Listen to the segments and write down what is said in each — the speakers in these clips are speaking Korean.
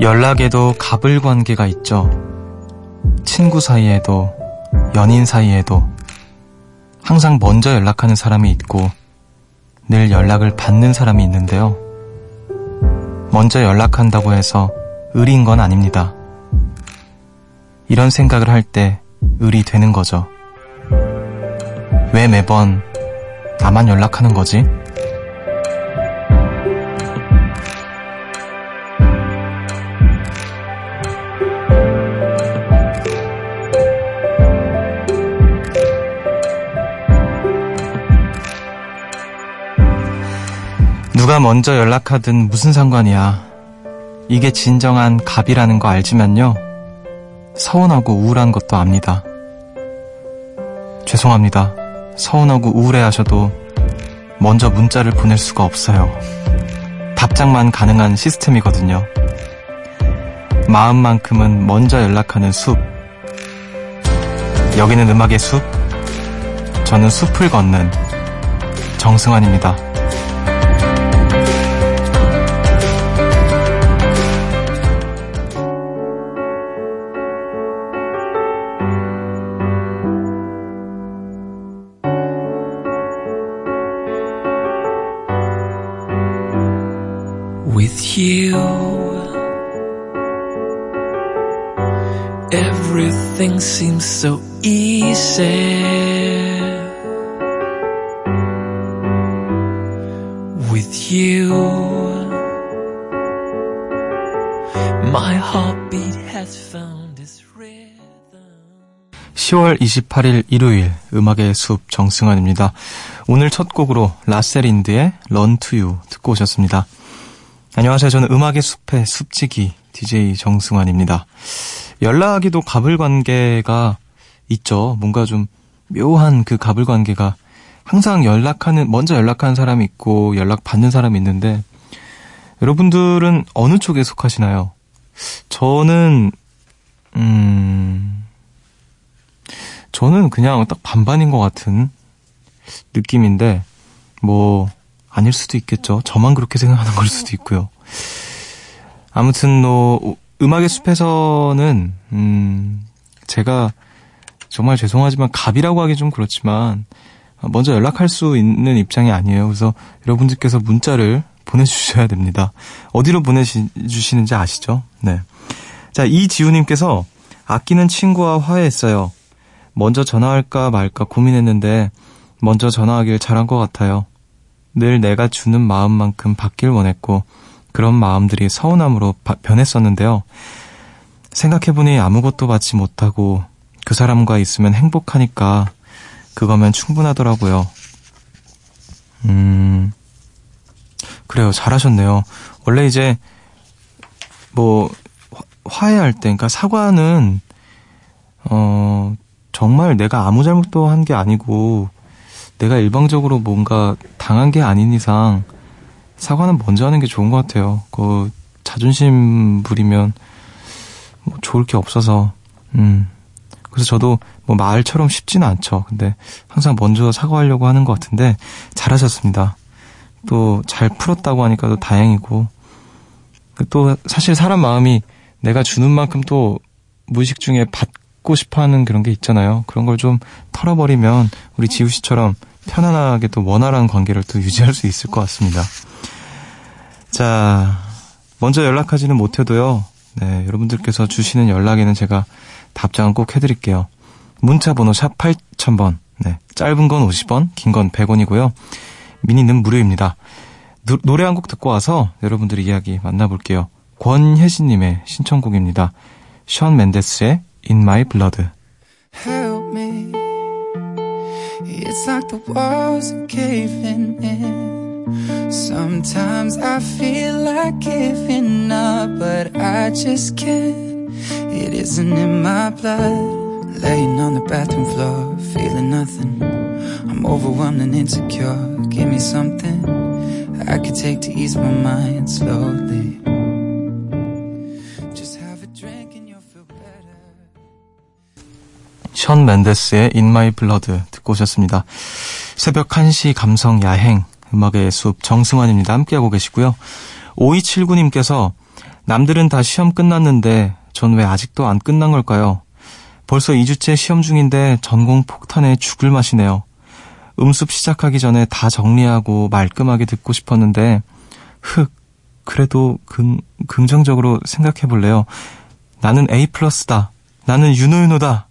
연락에도 갑을 관계가 있죠. 친구 사이에도, 연인 사이에도 항상 먼저 연락하는 사람이 있고 늘 연락을 받는 사람이 있는데요. 먼저 연락한다고 해서 의리인 건 아닙니다. 이런 생각을 할 때 의리 되는 거죠. 왜 매번 나만 연락하는 거지? 누가 먼저 연락하든 무슨 상관이야. 이게 진정한 갑이라는 거 알지만요. 서운하고 우울한 것도 압니다. 죄송합니다. 서운하고 우울해 하셔도 먼저 문자를 보낼 수가 없어요. 답장만 가능한 시스템이거든요. 마음만큼은 먼저 연락하는 숲. 여기는 음악의 숲. 저는 숲을 걷는 정승환입니다. With you. Everything seems so easy. With you, my heartbeat has found its rhythm. 10월 28일 일요일 음악의 숲 정승환입니다. 오늘 첫 곡으로 라셀인드의 to You 듣고 오셨습니다. 안녕하세요. 저는 음악의 숲의 숲지기 DJ 정승환입니다. 연락이도 갑을 관계가 있죠. 뭔가 좀 묘한 그 갑을 관계가 항상 연락하는 먼저 연락하는 사람이 있고 연락 받는 사람이 있는데 여러분들은 어느 쪽에 속하시나요? 저는 음 저는 그냥 딱 반반인 것 같은 느낌인데 뭐 아닐 수도 있겠죠. 저만 그렇게 생각하는 걸 수도 있고요. 아무튼 뭐 음악의 숲에서는 음 제가 정말 죄송하지만 갑이라고 하기 좀 그렇지만 먼저 연락할 수 있는 입장이 아니에요. 그래서 여러분들께서 문자를 보내주셔야 됩니다. 어디로 보내주시는지 아시죠? 네. 자, 이지우님께서 아끼는 친구와 화해했어요. 먼저 전화할까 말까 고민했는데 먼저 전화하길 잘한 것 같아요. 늘 내가 주는 마음만큼 받길 원했고 그런 마음들이 서운함으로 바, 변했었는데요. 생각해보니 아무것도 받지 못하고 그 사람과 있으면 행복하니까 그거면 충분하더라고요. 음, 그래요. 잘하셨네요. 원래 이제 뭐 화해할 때, 그러니까 사과는 어 정말 내가 아무 잘못도 한 게 아니고 내가 일방적으로 뭔가 당한 게 아닌 이상 사과는 먼저 하는 게 좋은 것 같아요. 그 자존심 부리면 뭐 좋을 게 없어서 음 그래서 저도 뭐 말처럼 쉽지는 않죠. 근데 항상 먼저 사과하려고 하는 것 같은데 잘하셨습니다. 또 잘 풀었다고 하니까 또 다행이고 또 사실 사람 마음이 내가 주는 만큼 또 무의식 중에 받 고 싶어 하는 그런 게 있잖아요. 그런 걸 좀 털어버리면 우리 지우 씨처럼 편안하게 또 원활한 관계를 또 유지할 수 있을 것 같습니다. 자, 먼저 연락하지는 못해도요. 네, 여러분들께서 주시는 연락에는 제가 답장은 꼭 해드릴게요. 문자 번호 샵 8000번. 네, 짧은 건 50원, 긴 건 100원이고요. 미니는 무료입니다. 노, 노래 한 곡 듣고 와서 여러분들의 이야기 만나볼게요. 권혜진님의 신청곡입니다. 션 맨데스의 In My Blood. Help me. It's like the walls are caving in. Sometimes I feel like giving up, but I just can't. It isn't in my blood. Laying on the bathroom floor, feeling nothing. I'm overwhelmed and insecure. Give me something I could take to ease my mind slowly. 션 맨데스의 In My Blood 듣고 오셨습니다. 새벽 1시 감성 야행 음악의 숲 정승환입니다. 함께하고 계시고요. 5279님께서 남들은 다 시험 끝났는데 전 왜 아직도 안 끝난 걸까요? 벌써 2주째 시험 중인데 전공 폭탄에 죽을 맛이네요. 음습 시작하기 전에 다 정리하고 말끔하게 듣고 싶었는데 흑 그래도 긍, 긍정적으로 생각해 볼래요. 나는 A 플러스다. 나는 유노유노다.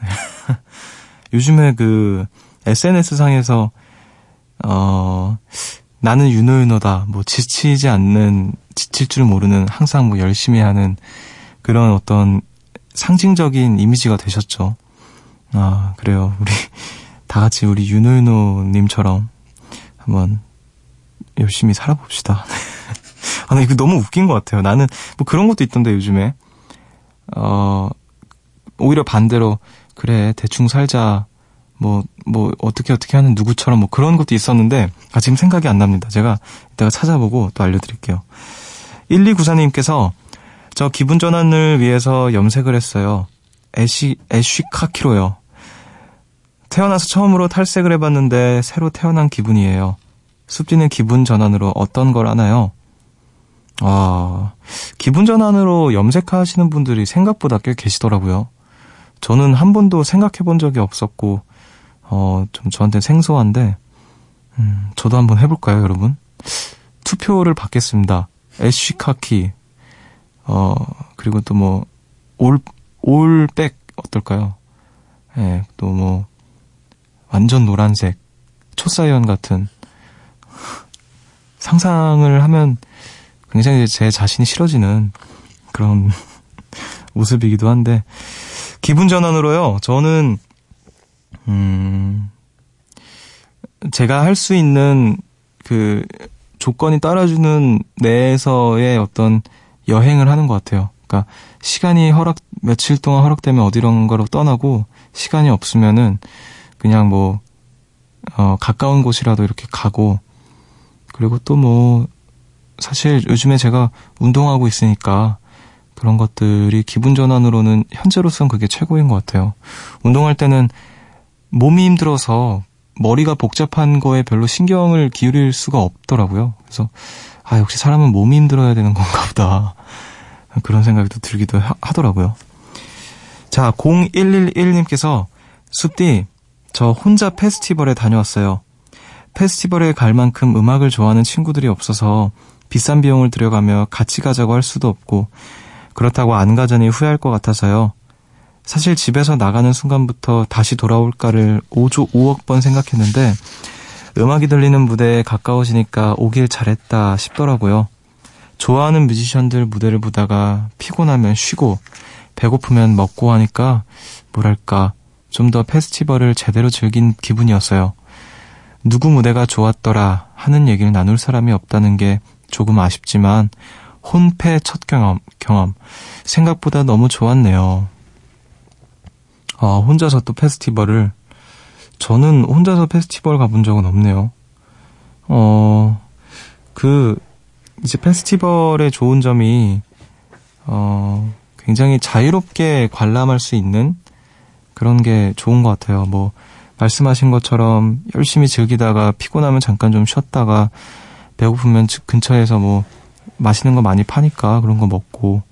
요즘에 그 SNS 상에서 어 나는 유노유노다. 뭐 지치지 않는 지칠 줄 모르는 항상 뭐 열심히 하는 그런 어떤 상징적인 이미지가 되셨죠. 아 그래요. 우리 다 같이 우리 유노유노님처럼 한번 열심히 살아봅시다. 아, 나 이거 너무 웃긴 것 같아요. 나는 뭐 그런 것도 있던데 요즘에 어 오히려 반대로 그래 대충 살자 뭐, 뭐, 어떻게 어떻게 하는 누구처럼 뭐 그런 것도 있었는데, 아, 지금 생각이 안 납니다. 제가 이따가 찾아보고 또 알려드릴게요. 1294님께서 저 기분 전환을 위해서 염색을 했어요. 애쉬, 애쉬 카키로요. 태어나서 처음으로 탈색을 해봤는데 새로 태어난 기분이에요. 숲디는 기분 전환으로 어떤 걸 하나요? 아, 기분 전환으로 염색하시는 분들이 생각보다 꽤 계시더라고요. 저는 한 번도 생각해 본 적이 없었고, 어, 좀 저한테 생소한데, 음, 저도 한번 해볼까요, 여러분? 투표를 받겠습니다. 애쉬카키, 어, 그리고 또 뭐, 올, 올백, 어떨까요? 예, 네, 또 뭐, 완전 노란색, 초사이언 같은, 상상을 하면 굉장히 제 자신이 싫어지는 그런 모습이기도 한데, 기분 전환으로요, 저는, 음, 제가 할 수 있는 그 조건이 따라주는 내에서의 어떤 여행을 하는 것 같아요. 그러니까 시간이 허락, 며칠 동안 허락되면 어디론가로 떠나고 시간이 없으면은 그냥 뭐, 어, 가까운 곳이라도 이렇게 가고 그리고 또 뭐, 사실 요즘에 제가 운동하고 있으니까 그런 것들이 기분 전환으로는 현재로선 그게 최고인 것 같아요. 운동할 때는 몸이 힘들어서 머리가 복잡한 거에 별로 신경을 기울일 수가 없더라고요. 그래서 아 역시 사람은 몸이 힘들어야 되는 건가 보다 그런 생각이 또 들기도 하, 더라고요 자 0111님께서 숲디 저 혼자 페스티벌에 다녀왔어요. 페스티벌에 갈 만큼 음악을 좋아하는 친구들이 없어서 비싼 비용을 들여가며 같이 가자고 할 수도 없고 그렇다고 안 가자니 후회할 것 같아서요. 사실 집에서 나가는 순간부터 다시 돌아올까를 5조 5억 번 생각했는데 음악이 들리는 무대에 가까워지니까 오길 잘했다 싶더라고요. 좋아하는 뮤지션들 무대를 보다가 피곤하면 쉬고 배고프면 먹고 하니까 뭐랄까 좀 더 페스티벌을 제대로 즐긴 기분이었어요. 누구 무대가 좋았더라 하는 얘기를 나눌 사람이 없다는 게 조금 아쉽지만 혼패 첫 경험, 경험 생각보다 너무 좋았네요. 아, 혼자서 또 페스티벌을 저는 혼자서 페스티벌 가본 적은 없네요. 어, 그 이제 페스티벌의 좋은 점이 어, 굉장히 자유롭게 관람할 수 있는 그런 게 좋은 것 같아요. 뭐 말씀하신 것처럼 열심히 즐기다가 피곤하면 잠깐 좀 쉬었다가 배고프면 근처에서 뭐 맛있는 거 많이 파니까 그런 거 먹고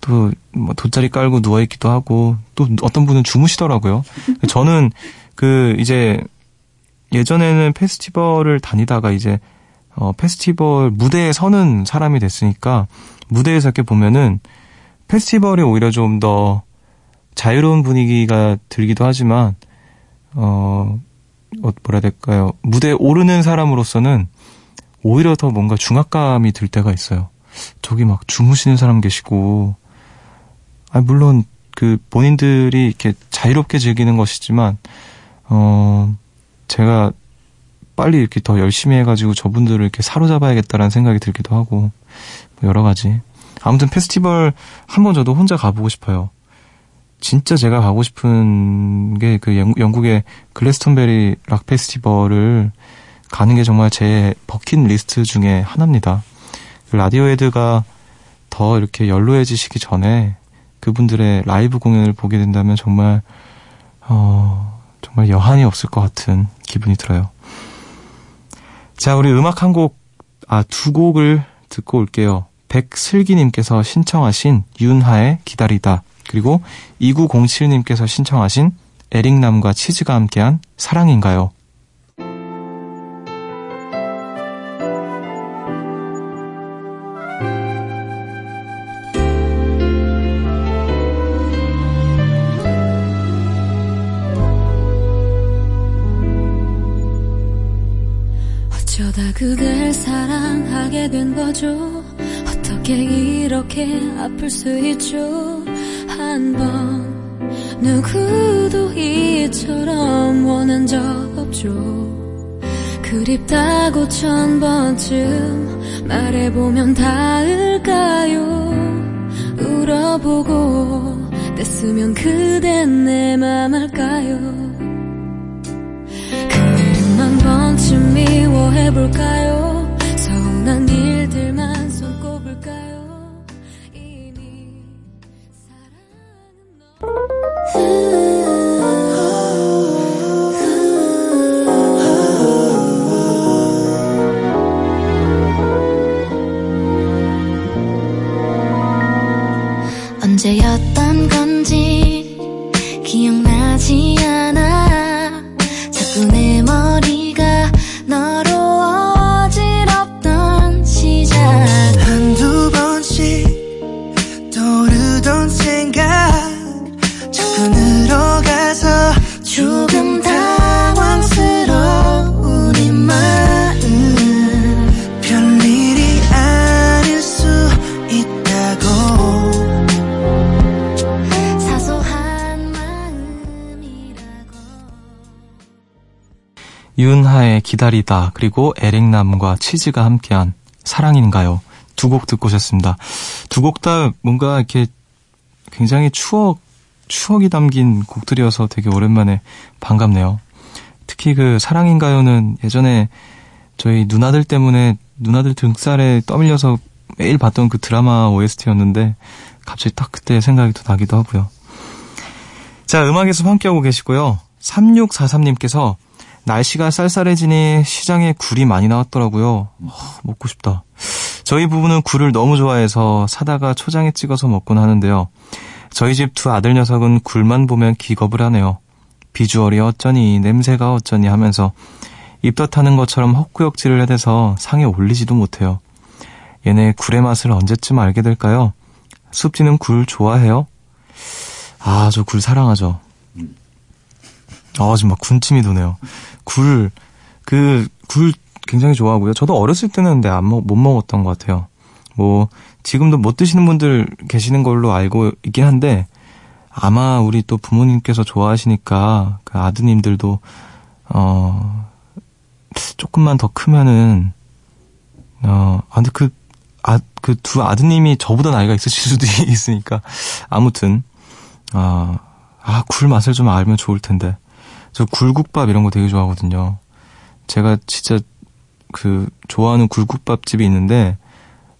또 뭐 돗자리 깔고 누워 있기도 하고 또 어떤 분은 주무시더라고요. 저는 그 이제 예전에는 페스티벌을 다니다가 이제 어 페스티벌 무대에 서는 사람이 됐으니까 무대에서 이렇게 보면은 페스티벌이 오히려 좀 더 자유로운 분위기가 들기도 하지만 어, 어 뭐라 해야 될까요? 무대에 오르는 사람으로서는 오히려 더 뭔가 중압감이 들 때가 있어요. 저기 막 주무시는 사람 계시고 아, 물론 그 본인들이 이렇게 자유롭게 즐기는 것이지만 어 제가 빨리 이렇게 더 열심히 해가지고 저분들을 이렇게 사로잡아야겠다라는 생각이 들기도 하고 뭐 여러 가지 아무튼 페스티벌 한 번 저도 혼자 가보고 싶어요. 진짜 제가 가고 싶은 게 그 영국의 글래스턴베리 락 페스티벌을 가는 게 정말 제 버킷 리스트 중에 하나입니다. 그 라디오헤드가 더 이렇게 연로해지시기 전에 그분들의 라이브 공연을 보게 된다면 정말 어, 정말 여한이 없을 것 같은 기분이 들어요. 자, 우리 음악 한 곡, 아, 두 곡을 듣고 올게요. 백슬기님께서 신청하신 윤하의 기다리다. 그리고 2907님께서 신청하신 에릭남과 치즈가 함께한 사랑인가요? 그댈 사랑하게 된 거죠? 어떻게 이렇게 아플 수 있죠? 한 번 누구도 이처럼 원한 적 없죠. 그립다고 천 번쯤 말해보면 닿을까요? 울어보고 뗐으면 그댄 내 맘 알까요 한 번쯤 미워해볼까요 기다리다 그리고 에릭남과 치즈가 함께한 사랑인가요? 두 곡 듣고 오셨습니다. 두 곡 다 뭔가 이렇게 굉장히 추억 추억이 담긴 곡들이어서 되게 오랜만에 반갑네요. 특히 그 사랑인가요는 예전에 저희 누나들 때문에 누나들 등살에 떠밀려서 매일 봤던 그 드라마 OST였는데 갑자기 딱 그때 생각이 또 나기도 하고요. 자, 음악에서 함께하고 계시고요. 3643님께서 날씨가 쌀쌀해지니 시장에 굴이 많이 나왔더라고요. 어, 먹고 싶다. 저희 부부는 굴을 너무 좋아해서 사다가 초장에 찍어서 먹곤 하는데요. 저희 집 두 아들 녀석은 굴만 보면 기겁을 하네요. 비주얼이 어쩌니 냄새가 어쩌니 하면서 입덧하는 것처럼 헛구역질을 해대서 상에 올리지도 못해요. 얘네 굴의 맛을 언제쯤 알게 될까요? 숲지는 굴 좋아해요? 아, 저 굴 사랑하죠. 아, 지금 막 군침이 도네요. 굴, 그, 굴 굉장히 좋아하고요. 저도 어렸을 때는 근데 안 먹, 못 먹었던 것 같아요. 뭐, 지금도 못 드시는 분들 계시는 걸로 알고 있긴 한데, 아마 우리 또 부모님께서 좋아하시니까, 그 아드님들도, 어, 조금만 더 크면은, 어, 아, 근데 그, 아, 그 두 아드님이 저보다 나이가 있으실 수도 있으니까, 아무튼, 아, 아, 굴 맛을 좀 알면 좋을 텐데. 저 굴국밥 이런 거 되게 좋아하거든요. 제가 진짜 그 좋아하는 굴국밥 집이 있는데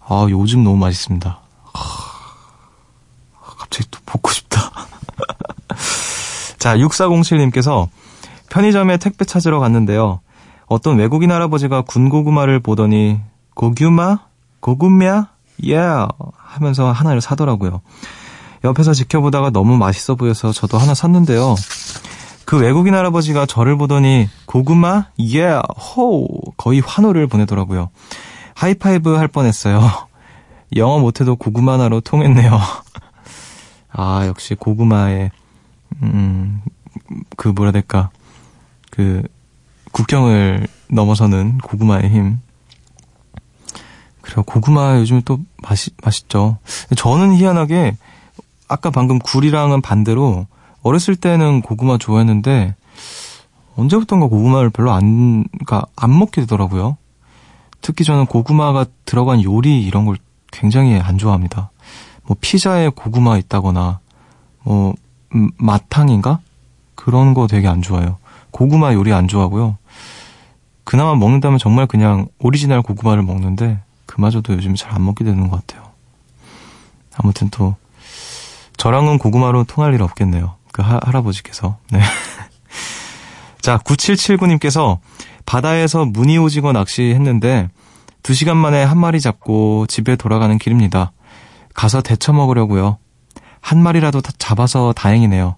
아 요즘 너무 맛있습니다. 하, 갑자기 또 먹고 싶다. 자 6407님께서 편의점에 택배 찾으러 갔는데요. 어떤 외국인 할아버지가 군고구마를 보더니 고구마? 고구마? 예 yeah! 하면서 하나를 사더라고요. 옆에서 지켜보다가 너무 맛있어 보여서 저도 하나 샀는데요. 그 외국인 할아버지가 저를 보더니 고구마? 예, yeah, 호! 거의 환호를 보내더라고요. 하이파이브 할 뻔했어요. 영어 못해도 고구마 하나로 통했네요. 아, 역시 고구마의, 음, 그 뭐라 될까. 그, 국경을 넘어서는 고구마의 힘. 그래요. 고구마 요즘 또 맛이, 맛있죠. 저는 희한하게, 아까 방금 굴이랑은 반대로, 어렸을 때는 고구마 좋아했는데 언제부턴가 고구마를 별로 안, 그니까 안 먹게 되더라고요. 특히 저는 고구마가 들어간 요리 이런 걸 굉장히 안 좋아합니다. 뭐 피자에 고구마 있다거나 뭐 음, 마탕인가 그런 거 되게 안 좋아해요. 고구마 요리 안 좋아하고요. 그나마 먹는다면 정말 그냥 오리지널 고구마를 먹는데 그마저도 요즘 잘 안 먹게 되는 것 같아요. 아무튼 또 저랑은 고구마로 통할 일 없겠네요. 그 하, 할아버지께서. 네. 자, 9779님께서 바다에서 무늬 오징어 낚시했는데 두 시간 만에 한 마리 잡고 집에 돌아가는 길입니다. 가서 데쳐 먹으려고요. 한 마리라도 다- 잡아서 다행이네요.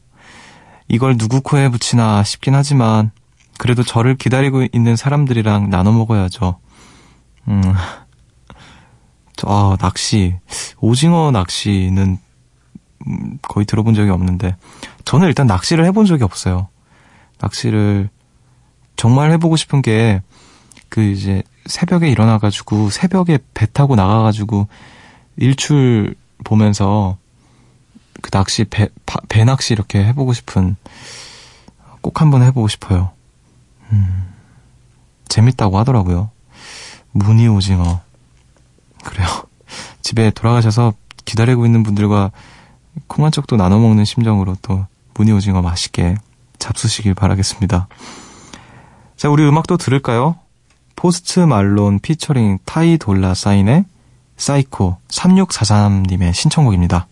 이걸 누구 코에 붙이나 싶긴 하지만 그래도 저를 기다리고 있는 사람들이랑 나눠 먹어야죠. 음, 저, 아, 낚시 오징어 낚시는 음, 거의 들어본 적이 없는데 저는 일단 낚시를 해본 적이 없어요. 낚시를 정말 해보고 싶은 게 그 이제 새벽에 일어나가지고 새벽에 배 타고 나가가지고 일출 보면서 그 낚시 배, 바- 배 낚시 이렇게 해보고 싶은 꼭 한번 해보고 싶어요. 음, 재밌다고 하더라고요. 무늬 오징어. 그래요. 집에 돌아가셔서 기다리고 있는 분들과 콩한 쪽도 나눠 먹는 심정으로 또 무늬 오징어 맛있게 잡수시길 바라겠습니다. 자, 우리 음악도 들을까요? Post Malone featuring Ty Dolla Sign의 Psycho 3643님의 신청곡입니다.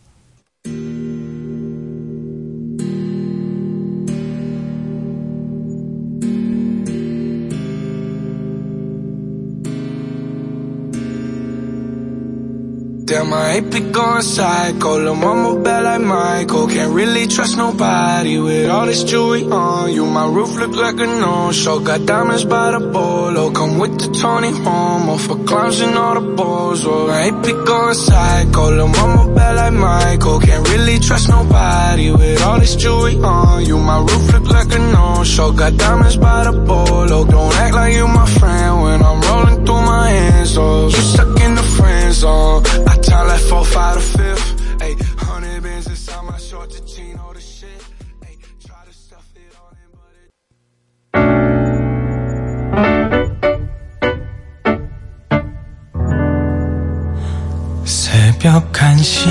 My AP going psycho. Lil' mama bad like Michael. Can't really trust nobody with all this jewelry on you. My roof look like a no-show. Got diamonds by the bolo. Come with the Tony Homo for clowns and all the balls. Oh, my AP going psycho. Lil' mama bad like Michael. Can't really trust nobody with all this jewelry on you. My roof look like a no-show. Got diamonds by the bolo. Don't act like you my friend when I'm rolling through my hands. Oh, you stuck in the friend zone. I tell like four, five, to fifth. Ayy, hundred bands inside my short to jean, all the shit. Ayy, try to stuff it all in, but it. 새벽 1시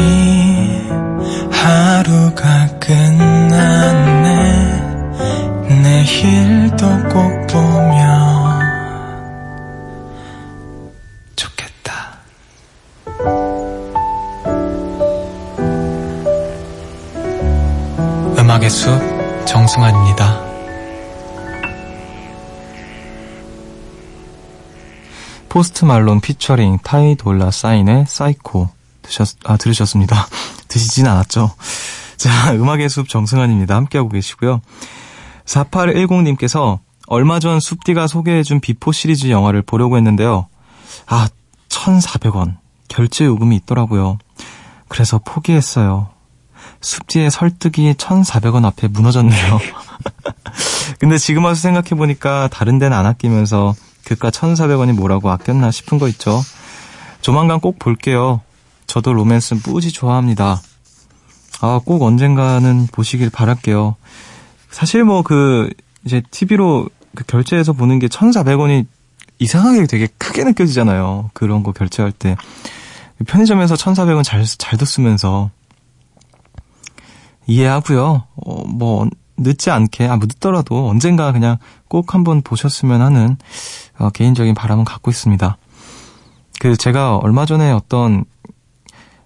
하루가 끝났네 내일도 정승환입니다 Post Malone featuring Ty Dolla Sign의 Psycho 드셨, 아, 들으셨습니다. 드시진 않았죠. 자, 음악의 숲 정승환입니다. 함께하고 계시고요. 4810님께서 얼마 전 숲디가 소개해준 Before 시리즈 영화를 보려고 했는데요. 아, 1,400원. 결제 요금이 있더라고요. 그래서 포기했어요. 숲디의 설득이 1,400원 앞에 무너졌네요. 근데 지금 와서 생각해보니까 다른 데는 안 아끼면서 그깟 1,400원이 뭐라고 아꼈나 싶은 거 있죠. 조만간 꼭 볼게요. 저도 로맨스 뿌지 좋아합니다. 아, 꼭 언젠가는 보시길 바랄게요. 사실 뭐 그, 이제 TV로 그 결제해서 보는 게 1,400원이 이상하게 되게 크게 느껴지잖아요. 그런 거 결제할 때. 편의점에서 1,400원 잘, 잘 뒀으면서. 이해하고요. 어, 뭐, 늦지 않게, 아, 뭐 늦더라도 언젠가 그냥 꼭 한번 보셨으면 하는 어, 개인적인 바람은 갖고 있습니다. 그 제가 얼마 전에 어떤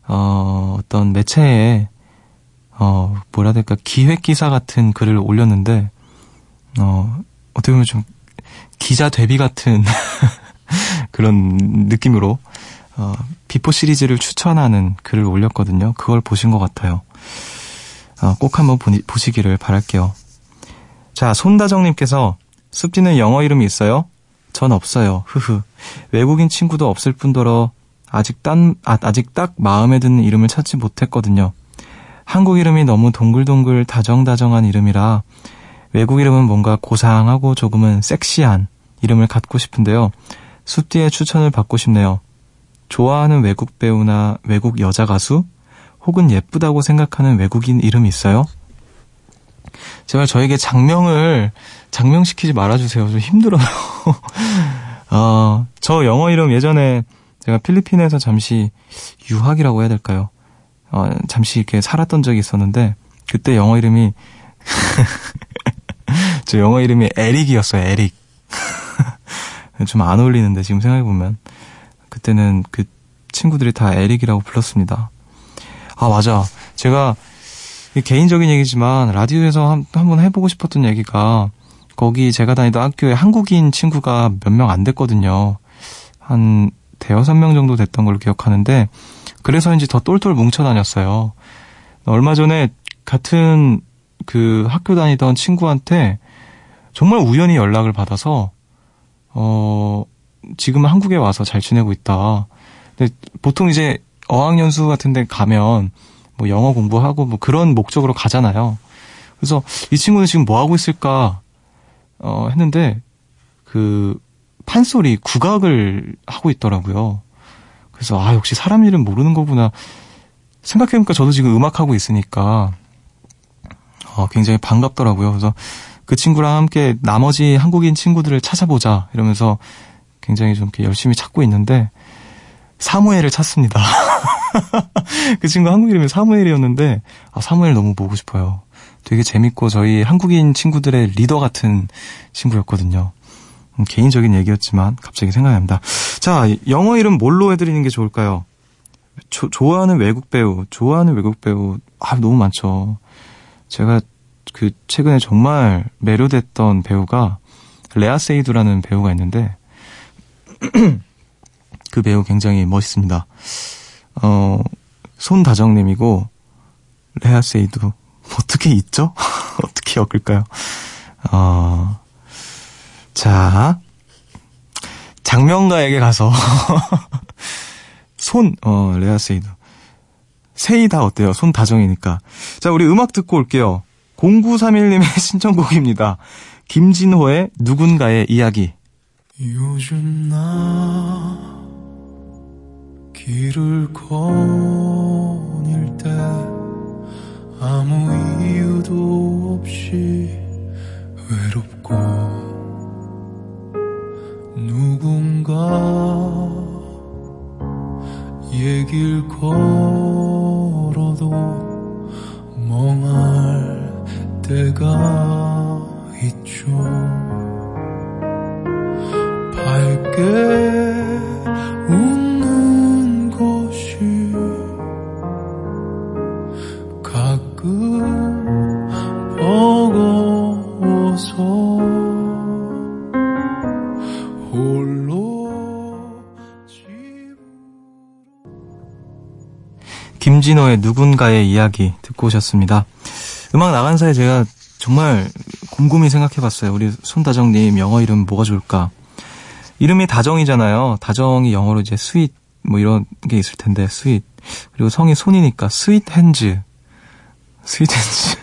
어, 어떤 매체에 어, 뭐라 해야 될까 기획 기사 같은 글을 올렸는데 어, 어떻게 보면 좀 기자 데뷔 같은 그런 느낌으로 어, Before 시리즈를 추천하는 글을 올렸거든요. 그걸 보신 것 같아요. 어, 꼭 한번 보시기를 바랄게요. 자, 손다정님께서 숲디는 영어 이름이 있어요? 전 없어요. 흐흐. 외국인 친구도 없을 뿐더러 아직 딴, 아, 아직 딱 마음에 드는 이름을 찾지 못했거든요. 한국 이름이 너무 동글동글 다정다정한 이름이라 외국 이름은 뭔가 고상하고 조금은 섹시한 이름을 갖고 싶은데요. 숲디의 추천을 받고 싶네요. 좋아하는 외국 배우나 외국 여자 가수 혹은 예쁘다고 생각하는 외국인 이름이 있어요? 제발 저에게 장명을 장명시키지 말아주세요. 좀 힘들어요. 어, 저 영어 이름 예전에 제가 필리핀에서 잠시 유학이라고 해야 될까요? 어, 잠시 이렇게 살았던 적이 있었는데 그때 영어 이름이 저 영어 이름이 에릭이었어요. 에릭. 좀 안 어울리는데 지금 생각해 보면 그때는 그 친구들이 다 에릭이라고 불렀습니다. 아 맞아. 제가 개인적인 얘기지만 라디오에서 한, 한번 해보고 싶었던 얘기가 거기 제가 다니던 학교에 한국인 친구가 몇 명 안 됐거든요. 한 대여섯 명 정도 됐던 걸로 기억하는데 그래서인지 더 똘똘 뭉쳐 다녔어요. 얼마 전에 같은 그 학교 다니던 친구한테 정말 우연히 연락을 받아서 어 지금 한국에 와서 잘 지내고 있다. 근데 보통 이제 어학연수 같은 데 가면 뭐 영어 공부하고 뭐 그런 목적으로 가잖아요. 그래서 이 친구는 지금 뭐 하고 있을까 어 했는데 그 판소리 국악을 하고 있더라고요. 그래서 아 역시 사람 일은 모르는 거구나 생각해보니까 저도 지금 음악 하고 있으니까 어, 굉장히 반갑더라고요. 그래서 그 친구랑 함께 나머지 한국인 친구들을 찾아보자 이러면서 굉장히 좀 이렇게 열심히 찾고 있는데 사무엘을 찾습니다. 그 친구 한국 이름이 사무엘이었는데 아, 사무엘 너무 보고 싶어요. 되게 재밌고 저희 한국인 친구들의 리더 같은 친구였거든요. 음, 개인적인 얘기였지만 갑자기 생각납니다. 자, 영어 이름 뭘로 해드리는 게 좋을까요? 조, 좋아하는 외국 배우, 좋아하는 외국 배우, 아, 너무 많죠. 제가 그 최근에 정말 매료됐던 배우가 레아 세이두라는 배우가 있는데 그 배우 굉장히 멋있습니다. 어, 손다정님이고 레아 세이두 어떻게 있죠? 어떻게 엮을까요? 어, 자 장명가에게 가서 손, 어, 레아 세이두. 세이다 어때요? 손 다정이니까. 자, 우리 음악 듣고 올게요. 0931님의 신청곡입니다. 김진호의 누군가의 이야기. 요즘 나 길을 거 누군가의 이야기 듣고 오셨습니다. 음악 나간 사이에 제가 정말 곰곰이 생각해봤어요. 우리 손다정님 영어 이름 뭐가 좋을까? 이름이 다정이잖아요. 다정이 영어로 이제 sweet 뭐 이런 게 있을 텐데 sweet 그리고 성이 손이니까 sweet hands sweet hands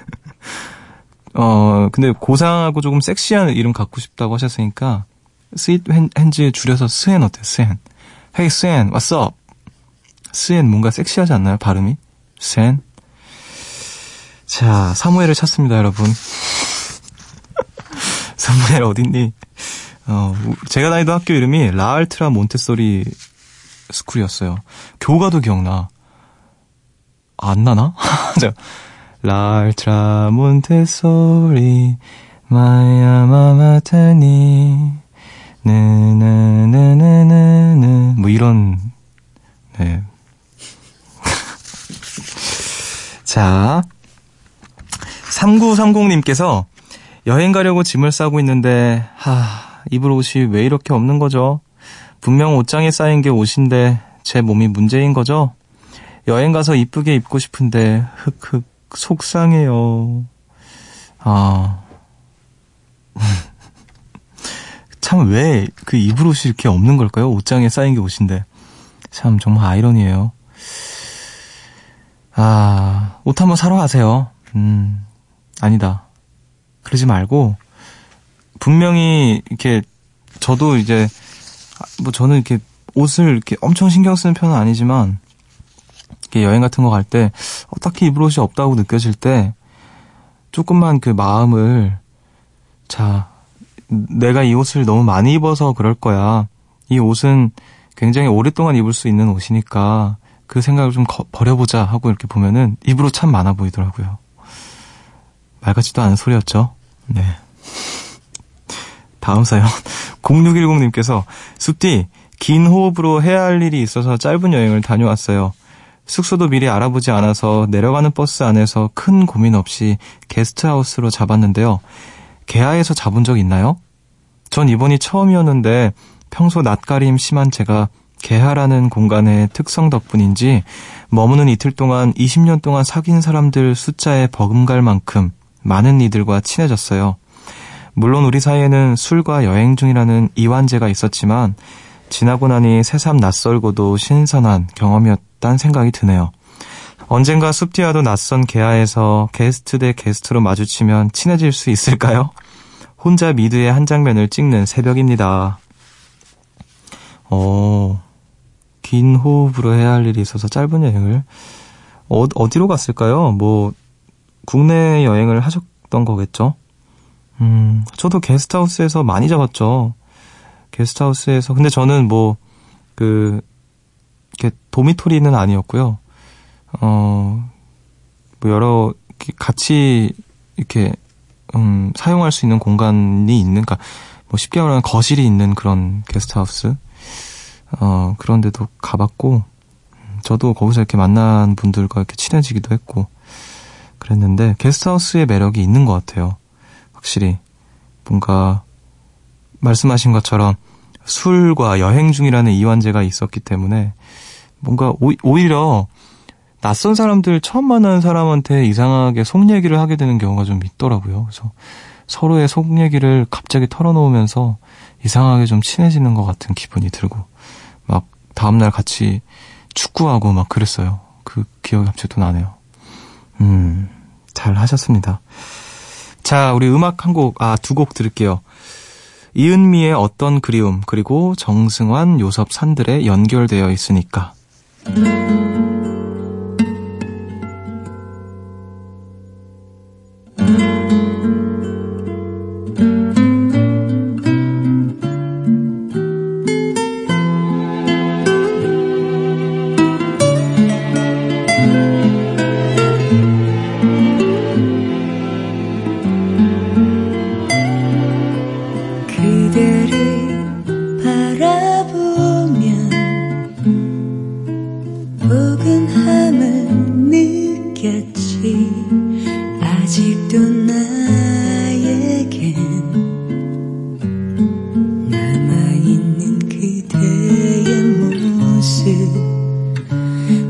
어 근데 고상하고 조금 섹시한 이름 갖고 싶다고 하셨으니까 sweet hands 줄여서 스핸 어때요? 스핸 헤이 what's up? 스엔 뭔가 섹시하지 않나요? 발음이? 스엔 자 사무엘을 찾습니다 여러분 사무엘 어딨니? 어, 제가 다니던 학교 이름이 라알트라 몬테소리 스쿨이었어요. 교가도 기억나. 안 나나? 자, 라알트라 몬테소리 마야 마마타니 네네네네네네 뭐 이런 네. 자 3930님께서 여행 가려고 짐을 싸고 있는데 하 입을 옷이 왜 이렇게 없는 거죠? 분명 옷장에 쌓인 게 옷인데 제 몸이 문제인 거죠? 여행 가서 이쁘게 입고 싶은데 흑흑 속상해요. 아. 참 왜 그 입을 옷이 이렇게 없는 걸까요? 옷장에 쌓인 게 옷인데. 참 정말 아이러니에요. 아, 옷 한번 사러 가세요. 음, 아니다. 그러지 말고 분명히 이렇게 저도 이제 뭐 저는 이렇게 옷을 이렇게 엄청 신경 쓰는 편은 아니지만 이렇게 여행 같은 거 갈 때 어, 딱히 입을 옷이 없다고 느껴질 때 조금만 그 마음을 자 내가 이 옷을 너무 많이 입어서 그럴 거야. 이 옷은 굉장히 오랫동안 입을 수 있는 옷이니까 그 생각을 좀 거, 버려보자 하고 이렇게 보면은 입으로 참 많아 보이더라고요. 말 같지도 않은 소리였죠. 네. 다음 사연. 0610님께서, 숲디, 긴 호흡으로 해야 할 일이 있어서 짧은 여행을 다녀왔어요. 숙소도 미리 알아보지 않아서 내려가는 버스 안에서 큰 고민 없이 게스트하우스로 잡았는데요. 개하에서 잡은 적 있나요? 전 이번이 처음이었는데 평소 낯가림 심한 제가 개하라는 공간의 특성 덕분인지 머무는 이틀 동안 20년 동안 사귄 사람들 숫자에 버금갈 만큼 많은 이들과 친해졌어요. 물론 우리 사이에는 술과 여행 중이라는 이완제가 있었지만 지나고 나니 새삼 낯설고도 신선한 경험이었단 생각이 드네요. 언젠가 숲디와도 낯선 개하에서 게스트 대 게스트로 마주치면 친해질 수 있을까요? 혼자 미드의 한 장면을 찍는 새벽입니다. 어, 긴 호흡으로 해야 할 일이 있어서 짧은 여행을 어, 어디로 갔을까요? 뭐 국내 여행을 하셨던 거겠죠? 음, 저도 게스트하우스에서 많이 잡았죠. 게스트하우스에서 근데 저는 뭐 그 이렇게 도미토리는 아니었고요. 어, 뭐 여러 같이 이렇게 음, 사용할 수 있는 공간이 있는, 그니까, 뭐 쉽게 말하면 거실이 있는 그런 게스트하우스, 어, 그런 데도 가봤고, 음, 저도 거기서 이렇게 만난 분들과 이렇게 친해지기도 했고, 그랬는데, 게스트하우스의 매력이 있는 것 같아요. 확실히. 뭔가, 말씀하신 것처럼 술과 여행 중이라는 이완제가 있었기 때문에, 뭔가 오, 오히려 낯선 사람들 처음 만나는 사람한테 이상하게 속 얘기를 하게 되는 경우가 좀 있더라고요. 그래서 서로의 속 얘기를 갑자기 털어놓으면서 이상하게 좀 친해지는 것 같은 기분이 들고 막 다음날 같이 축구하고 막 그랬어요. 그 기억이 갑자기 또 나네요. 음, 잘 하셨습니다. 자, 우리 음악 한 곡, 아, 두 곡 들을게요. 이은미의 어떤 그리움, 그리고 정승환, 요섭 산들에 연결되어 있으니까. 그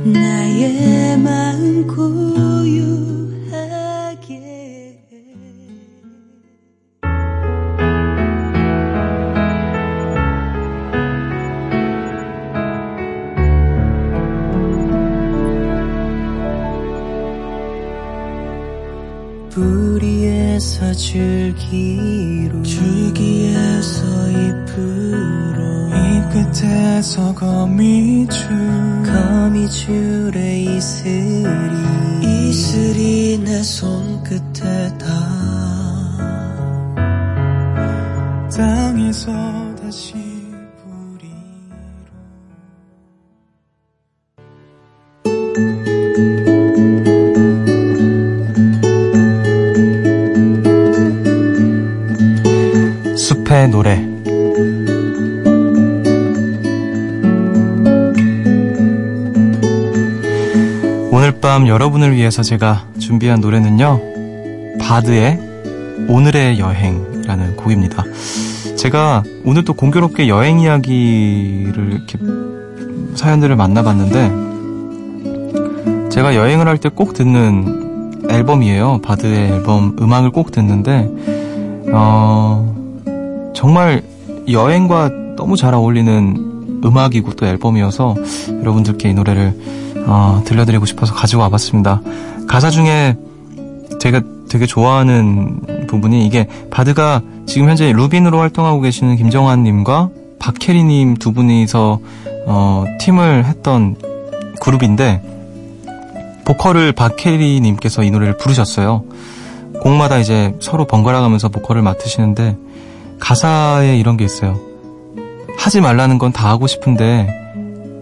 나의 마음 고요하게. 뿌리에서 줄기로. 줄기에서 잎으로. 이 끝에서 거미줄 거미줄에 이슬이 이슬이 내 손끝에 밤 여러분을 위해서 제가 준비한 노래는요 바드의 오늘의 여행이라는 곡입니다. 제가 오늘 또 공교롭게 여행 이야기를 이렇게 사연들을 만나봤는데 제가 여행을 할 때 꼭 듣는 앨범이에요. 바드의 앨범 음악을 꼭 듣는데 어, 정말 여행과 너무 잘 어울리는 음악이고 또 앨범이어서 여러분들께 이 노래를 어, 들려드리고 싶어서 가지고 와봤습니다. 가사 중에 제가 되게 좋아하는 부분이 이게 바드가 지금 현재 루빈으로 활동하고 계시는 김정환님과 박혜리님 두 분이서 어, 팀을 했던 그룹인데 보컬을 박혜리님께서 이 노래를 부르셨어요. 곡마다 이제 서로 번갈아 가면서 보컬을 맡으시는데 가사에 이런 게 있어요. 하지 말라는 건 다 하고 싶은데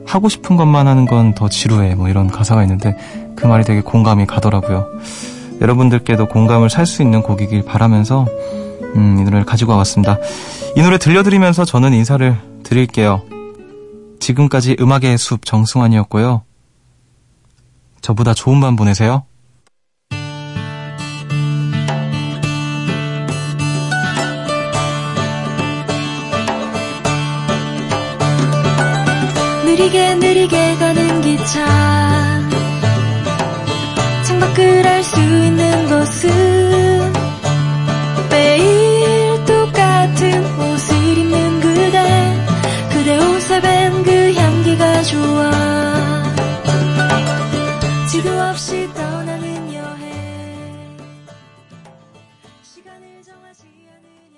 하고 싶은 것만 하는 건 더 지루해. 뭐 이런 가사가 있는데 그 말이 되게 공감이 가더라고요. 여러분들께도 공감을 살 수 있는 곡이길 바라면서 음, 이 노래를 가지고 와봤습니다. 이 노래 들려드리면서 저는 인사를 드릴게요. 지금까지 음악의 숲 정승환이었고요. 저보다 좋은 밤 보내세요. 느리게 느리게 가는 기차. 창밖을 알 수 있는 곳은 매일 똑같은 옷을 입는 그대. 그대 옷에 밴 그 향기가 좋아.